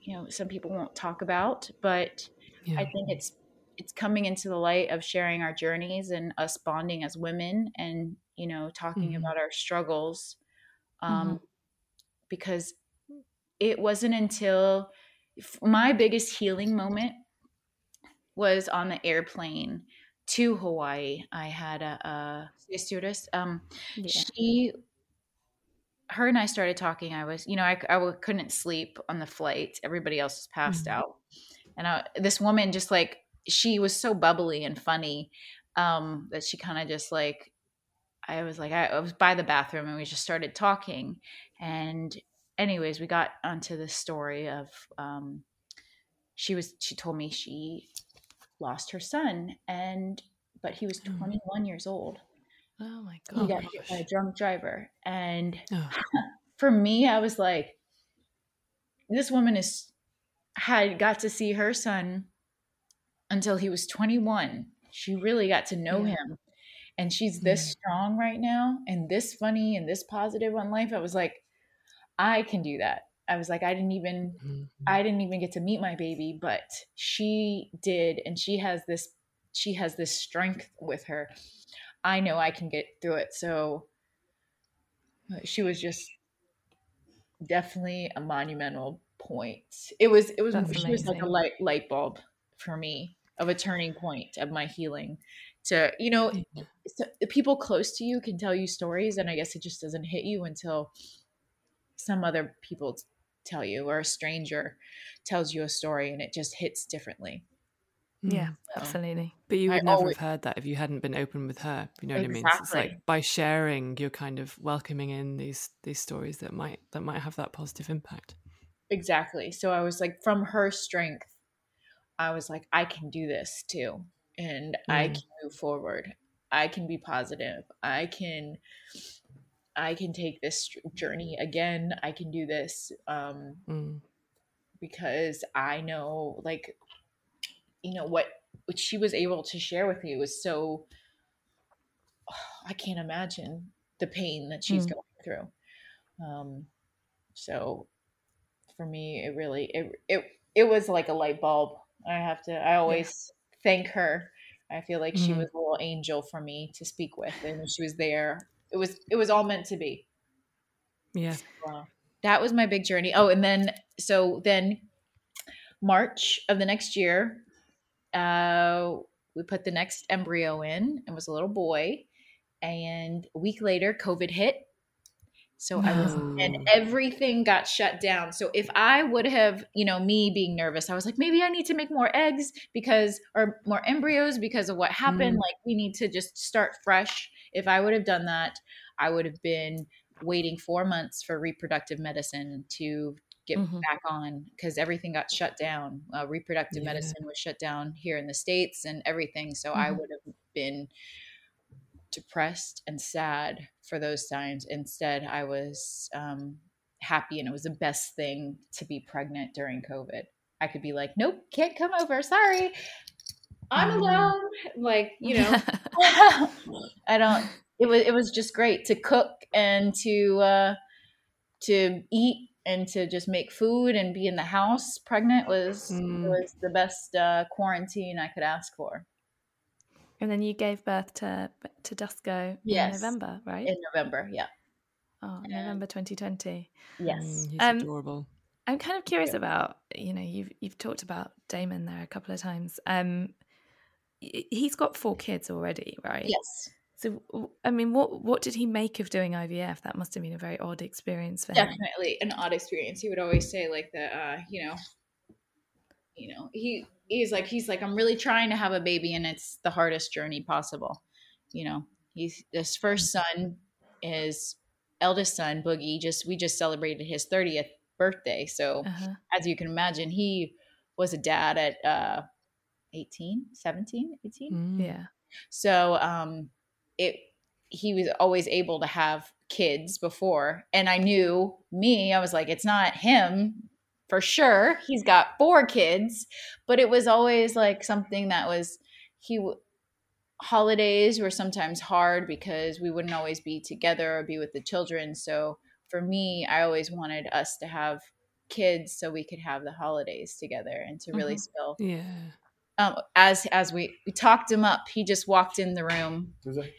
you know some people won't talk about, but Yeah. I think it's it's coming into the light of sharing our journeys and us bonding as women and you know talking Mhm. about our struggles um because it wasn't until my biggest healing moment was on the airplane to Hawaii. I had a, a a stewardess. Um, Yeah. she her and i started talking i was you know I couldn't sleep on the flight everybody else was passed Mhm. out and I, this woman just like she was so bubbly and funny um that she kind of just like i was like I, I was by the bathroom and we just started talking and anyways we got onto the story of um she was she told me she lost her son and but he was Mm. 21 years old Oh my God. he got hit by a drunk driver and Oh, for me i was like this woman is had got to see her son until he was 21 she really got to know Yeah. him and she's this Mm. strong right now and this funny and this positive on life i was like i can do that. I was like i didn't even Mhm. i didn't even get to meet my baby but she did and she has this she has this strength with her. I know i can get through it. So uh, she was just definitely a monumental point. It was it was That's she was like a light light bulb for me of a turning point of my healing to you know Yeah. so the people close to you can tell you stories and i guess it just doesn't hit you until some other people tell you or a stranger tells you a story and it just hits differently Yeah. So, absolutely. But you I would never always- have heard that if you hadn't been open with her. You know what I mean? So it's Exactly. like by sharing, you're kind of welcoming in these these stories that might that might have that positive impact. exactly so i was like from her strength i was like i can do this too and i Mm. can move forward i can be positive i can i can take this journey again i can do this um Mm. because I know like you know what what she was able to share with me was so I can't imagine the pain that she's Mm. going through. Um so for me it really it it it was like a light bulb. I have to I always thank her. I feel like she Mhm. was a little angel for me to speak with and she was there it was it was all meant to be. Yeah. Wow. That was my big journey. Oh, and then so then March of the next year, uh, we put the next embryo in. and was a little boy, and a week later, COVID hit. So I was, and everything got shut down. So if I would have, you know, me being nervous, I was like, maybe I need to make more eggs because, or more embryos because of what happened. Mm. Like we need to just start fresh. If I would have done that, I would have been waiting four months for reproductive medicine to get Mhm. back on because everything got shut down. Uh, reproductive Yeah. medicine was shut down here in the states and everything. So I Mhm. would have been depressed and sad for those times. Instead, I was um, happy, and it was the best thing to be pregnant during COVID. I could be like, "Nope, can't come over. Sorry, I'm Mm. alone." Like you know, I don't. It was it was just great to cook and to uh, to eat and to just make food and be in the house. Pregnant was Mm. was the best uh, quarantine I could ask for and then you gave birth to to Dusko Yes. in November, right? in November. Yeah. oh, November 2020. Yes. Mm, he's Um, adorable. I'm kind of curious about, you know, you've you've talked about Damon there a couple of times. Um, he's got four kids already, right? Yes. So, I mean, what what did he make of doing IVF? That must have been a very odd experience for him. Definitely an odd experience. He would always say like that, uh, you know, you know, he he's like he's like I'm really trying to have a baby and it's the hardest journey possible. You know, he's this first son is eldest son Boogie just we just celebrated his 30th birthday. So Uh-huh. as you can imagine, he was a dad at uh 18, 17, 18. Mm. Yeah. So um it he was always able to have kids before and i knew me i was like it's not him for sure he's got four kids but it was always like something that was he holidays were sometimes hard because we wouldn't always be together or be with the children so for me i always wanted us to have kids so we could have the holidays together and to really Mhm. still Yeah. um, as as we, we talked him up he just walked in the room that?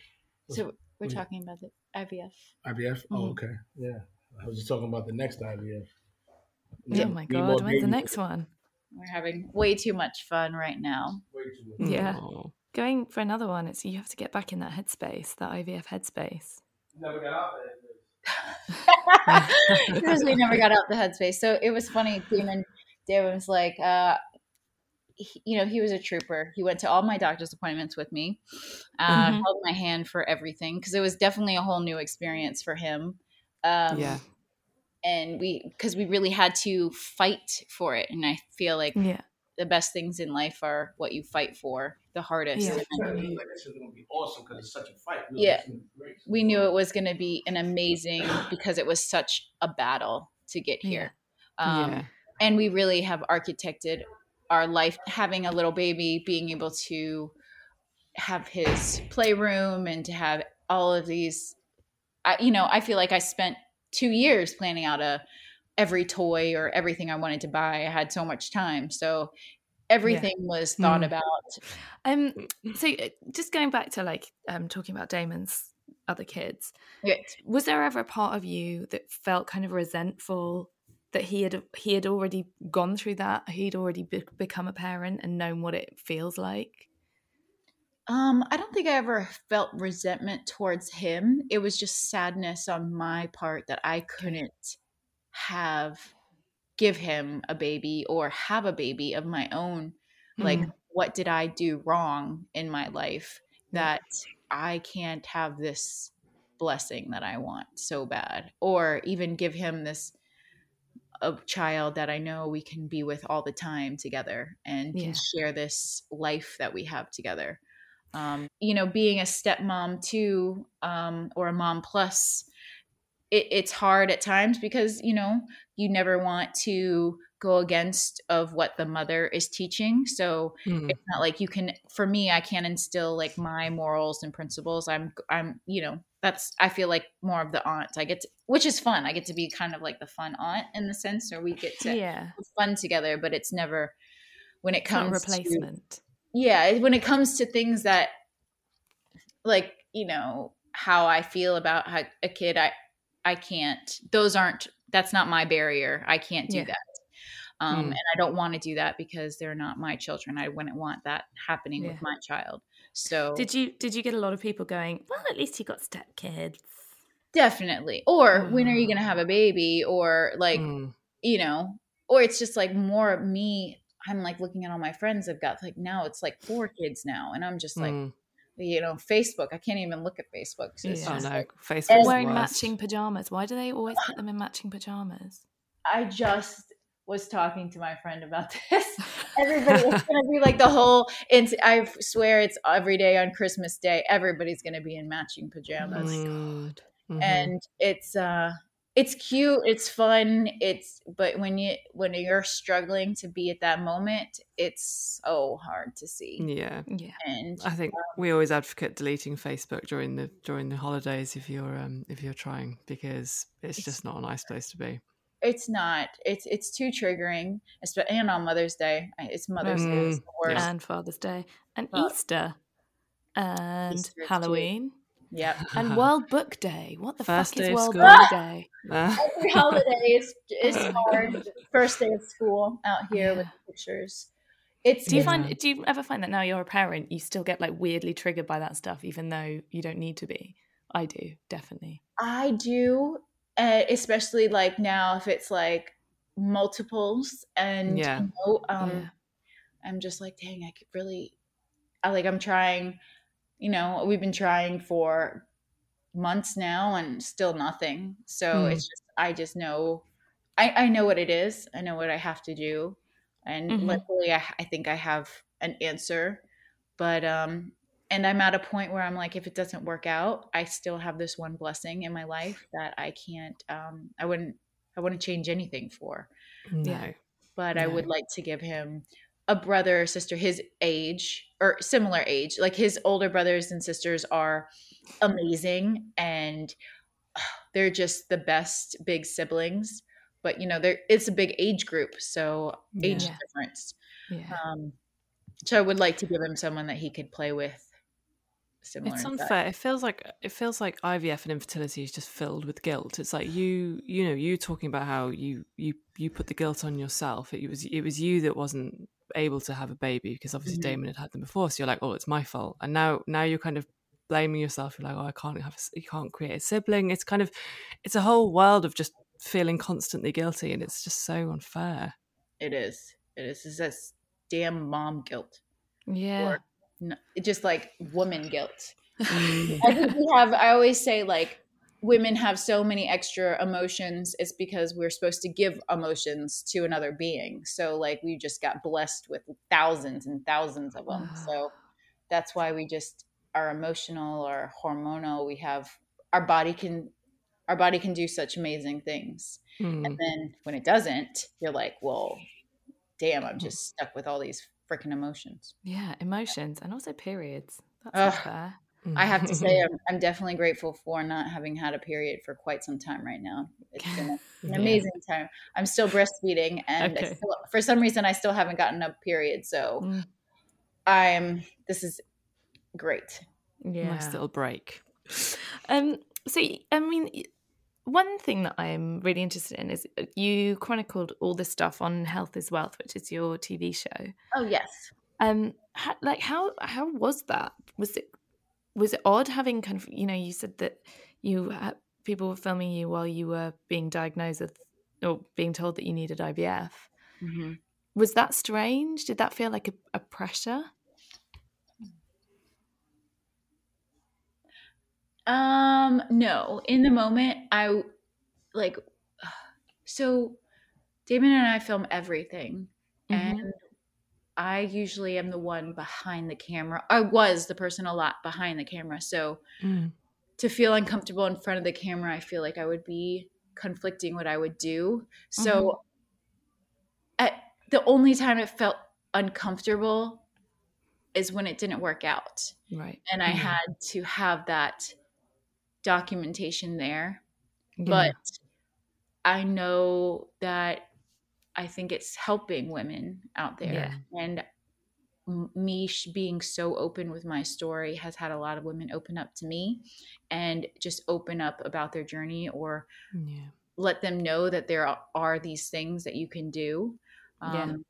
so we're Who's- talking about the ivf IVF. Oh, Mhm. okay. Yeah, I was just talking about the next IVF. Oh my god, when's the next one? we're having way too much fun right now Way too much. Yeah. Aw. Going for another one, it's you have to get back in that headspace, that IVF headspace. Never got out there. because we never got out the headspace. So it was funny. Damon, Damon was like, uh, he- you know, he was a trooper. He went to all my doctor's appointments with me, uh, Mhm. held my hand for everything because it was definitely a whole new experience for him. Um, Yeah. And we because we really had to fight for it, and I feel like Yeah. the best things in life are what you fight for the hardest. Yeah. And Like this is gonna be awesome because it's such a fight. Yeah. it's gonna be great. we knew it was going to be an amazing because it was such a battle to get here. Um, yeah. and we really have architected our life having a little baby being able to have his playroom and to have all of these I, you know i feel like i spent two years planning out a every toy or everything i wanted to buy i had so much time so everything was thought Mm. about Um. So uh, just going back to like um talking about Damon's other kids, Yeah. was there ever a part of you that felt kind of resentful that he had he had already gone through that, he'd already be- become a parent and known what it feels like? Um, I don't think I ever felt resentment towards him. It was just sadness on my part that I couldn't have give him a baby or have a baby of my own. Like, what did I do wrong in my life that I can't have this blessing that I want so bad? Or even give him this a child that I know we can be with all the time together and can share this life that we have together um, you know, being a stepmom too, um, or a mom plus, it, it's hard at times because you know you never want to go against of what the mother is teaching. So Mm. it's not like you can. For me, I can't instill like my morals and principles. I'm, I'm, you know, that's I feel like more of the aunt. I get, to, which is fun. I get to be kind of like the fun aunt in the sense, or we get to Yeah, have fun together. But it's never when it it's not a comes to replacement. Yeah when it comes to things that like you know how i feel about how a kid i i can't those aren't that's not my barrier i can't do Yeah. that um Mm. and i don't want to do that because they're not my children i wouldn't want that happening Yeah. with my child so Did you did you get a lot of people going? Well, at least you got stepkids. definitely or when are you Ah. going to have a baby or like Mm. you know or it's just like more me i'm like looking at all my friends i've got like now it's like four kids now and i'm just like Mm. you know facebook i can't even look at facebook 'cause it's Yeah. Oh just no, like- Facebook's And- the Wearing worst. matching pajamas. Why do they always put them in matching pajamas? i just was talking to my friend about this everybody it's gonna be like the whole and i swear it's every day on christmas day everybody's gonna be in matching pajamas Oh Mm. Mhm. and it's uh it's cute it's fun it's but when you when you're struggling to be at that moment it's so hard to see yeah. Yeah. and I think we always advocate deleting Facebook during the during the holidays if you're um if you're trying because it's just not a nice place to be. it's not it's it's too triggering espe- and on mother's day it's mother's day is Mm, the worst And Father's Day. And Fuck. Easter. And Easter too. Halloween. yep And World Book Day. What the First fuck is day of World school. Book Day? Every holiday is is hard. First day of school out here with Yeah. pictures. It's Do you it's- find do you ever find that now you're a parent, you still get like weirdly triggered by that stuff, even though you don't need to be? I do, definitely. I do, uh, especially like now if it's like multiples and Yeah. you know, um, Yeah. I'm just like, dang, I could really, I like, I'm trying. You know, we've been trying for months now and still nothing. So Hmm. it's just, I just know, I, I know what it is. I know what I have to do, and Mhm. luckily, I, I think I have an answer. But um, and I'm at a point where I'm like, if it doesn't work out, I still have this one blessing in my life that I can't, um, I wouldn't, I wouldn't change anything for. No. But I would like to give him a brother or sister his age or similar age. Like his older brothers and sisters are amazing and they're just the best big siblings. But you know, there it's a big age group, so age Yeah. difference. Yeah. Um, so I would like to give him someone that he could play with. Similar It's unfair. It feels like it feels like IVF and infertility is just filled with guilt. It's like you, you know, you talking about how you you you put the guilt on yourself. It was it was you that wasn't able to have a baby because obviously Mhm. Damon had had them before. So you're like, oh, it's my fault. And now now you're kind of blaming yourself. You're like, oh, I can't have, a you can't create a sibling. It's kind of, it's a whole world of just feeling constantly guilty, and it's just so unfair. It is. It is. It's this damn mom guilt. Yeah. Or no, just like woman guilt. I think we have. I always say like women have so many extra emotions. It's because we're supposed to give emotions to another being. So like we just got blessed with thousands and thousands of them. So that's why we just are emotional or hormonal. We have our body can our body can do such amazing things. Mm. And then when it doesn't, you're like, well, damn, I'm just stuck with all these freaking emotions. Yeah, emotions and also periods. That's Ugh. not fair. I have to say, I'm, I'm definitely grateful for not having had a period for quite some time right now. It's been a- an Yeah. amazing time. I'm still breastfeeding, and Okay. still, for some reason, I still haven't gotten a period. So Mm. I'm. This is great. Yeah. nice little break. Um, so, I mean, one thing that I'm really interested in is uh, you chronicled all this stuff on Health is Wealth, which is your TV show. Oh yes. Um, how, like how how was that? Was it was it odd having kind of you know you said that you had, people were filming you while you were being diagnosed with or being told that you needed IVF. Mm-hmm. Was that strange? Did that feel like a, a pressure? Um, no. In the moment, I like so Damon and I film everything. Mhm. And I usually am the one behind the camera. I was the person a lot behind the camera. So Mm. to feel uncomfortable in front of the camera, I feel like I would be conflicting what I would do. So at the only time it felt uncomfortable is when it didn't work out Right. and I Mhm. had to have that documentation there. Yeah. But I know that I think it's helping women out there. Yeah. And me being so open with my story has had a lot of women open up to me and just open up about their journey or Yeah. let them know that there are- these things that you can do Yeah. um,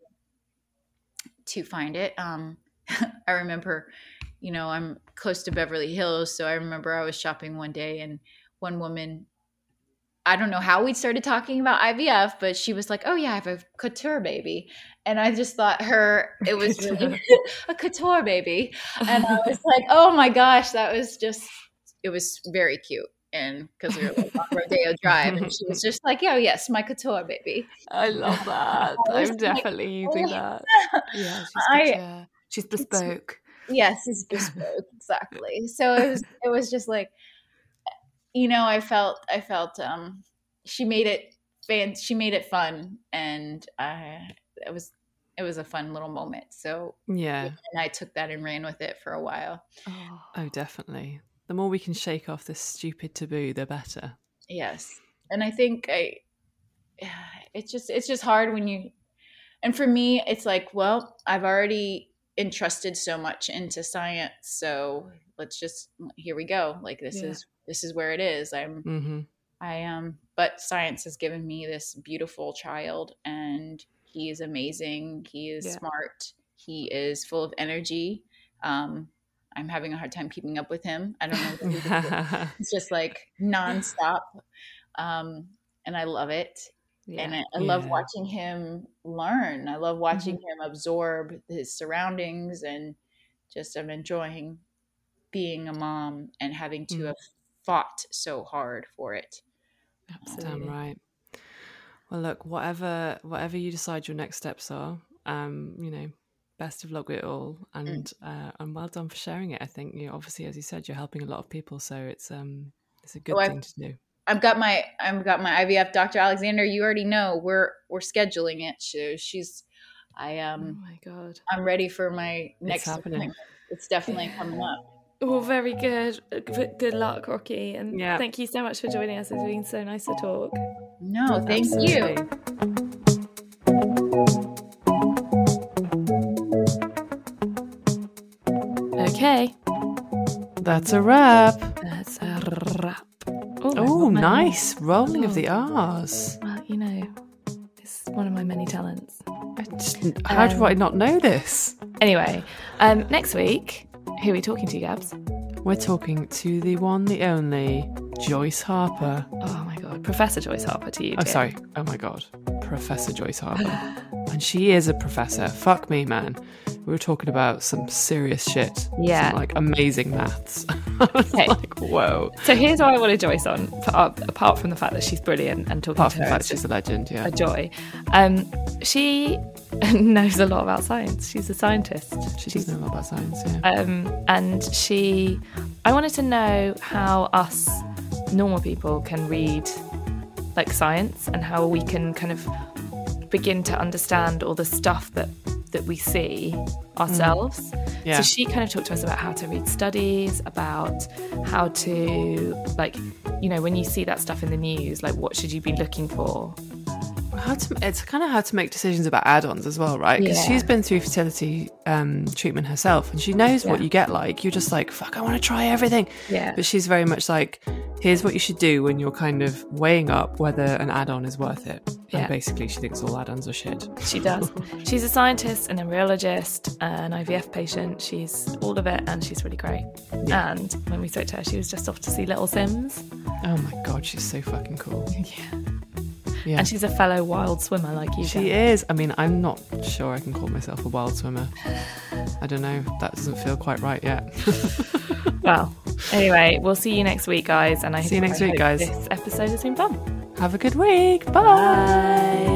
to find it. Um, I remember, you know, I'm close to Beverly Hills, so I remember I was shopping one day and one woman. I don't know how we started talking about IVF, but she was like, "Oh yeah, I have a couture baby," and I just thought her it was really a couture baby, and I was like, "Oh my gosh, that was just it was very cute." And because we were like on Rodeo Drive, and she was just like, "Oh yes, my couture baby." I love that. I was I'm like, definitely using oh. that. Yeah, she's I- She's bespoke. Yes, it's bespoke exactly. So it was it was just like, you know, I felt I felt um she made it fan she made it fun, and I it was it was a fun little moment. So Yeah. and I took that and ran with it for a while. Oh. Oh, definitely. The more we can shake off this stupid taboo, the better. Yes. And I think I it's just it's just hard when you and for me it's like, well, I've already entrusted so much into science, so let's just here we go. Like this Yeah. is this is where it is. I'm hmm I um but science has given me this beautiful child and he is amazing. He is Yeah. smart. He is full of energy. Um I'm having a hard time keeping up with him. I don't know what to do with it. It's just like nonstop. Um, and I love it. Yeah. And I, I love Yeah. watching him learn. I love watching him absorb his surroundings and just I'm enjoying being a mom and having to Mm. Fought so hard for it. Absolutely. Damn right. Well, look, whatever whatever you decide your next steps are, um, you know, best of luck with it all, and uh, and well done for sharing it. I think you obviously, as you said, you're helping a lot of people, so it's um it's a good Oh, thing to do. I've got my I've got my IVF Dr. Alexander. You already know we're we're scheduling it. So she's I Oh um my god. I'm ready for my next It's happening. appointment. It's definitely coming up. Oh, very good. Good good luck, Rocky. And Yeah. thank you so much for joining us. It's been so nice to talk. No, thank you. Okay. That's a wrap. That's a wrap. Oh, nice rolling of the R's. Well, you know, it's one of my many talents. I just, how do Um, I not know this? Anyway, um, next week, who are we talking to, Gabs? We're talking to the one, the only Joyce Harper. Oh my god, Professor Joyce Harper to you. Oh, dear. sorry. Oh my God. Professor Joyce Harper. and she is a professor. Fuck me, man. We were talking about some serious shit. Yeah. Some, like amazing maths. I was Okay. like, whoa. So here's why I wanted Joyce on, apart apart from the fact that she's brilliant and talking Apart to from the her fact she's a legend, yeah. a joy. Um, she knows a lot about science. She's a scientist. She does know a lot about science, yeah. um, and she i wanted to know how us normal people can read like science and how we can kind of begin to understand all the stuff that that we see ourselves Yeah. so she kind of talked to us about how to read studies about how to like you know when you see that stuff in the news like what should you be looking for how to it's kind of hard to make decisions about add-ons as well right because Yeah. she's been through fertility um, treatment herself and she knows what you get like you're just like fuck i want to try everything Yeah. but she's very much like here's what you should do when you're kind of weighing up whether an add-on is worth it Yeah. and basically she thinks all add-ons are shit She does. She's a scientist, an embryologist, an IVF patient. She's all of it, and she's really great. And when we spoke to her, she was just off to see Little Simz, oh my god she's so fucking cool Yeah. Yeah and she's a fellow wild swimmer like you. she Jen. is i mean i'm not sure i can call myself a wild swimmer i don't know that doesn't feel quite right yet Well, anyway, we'll see you next week, guys. And I See you next I week, hope guys. This episode has been fun. have a good week bye.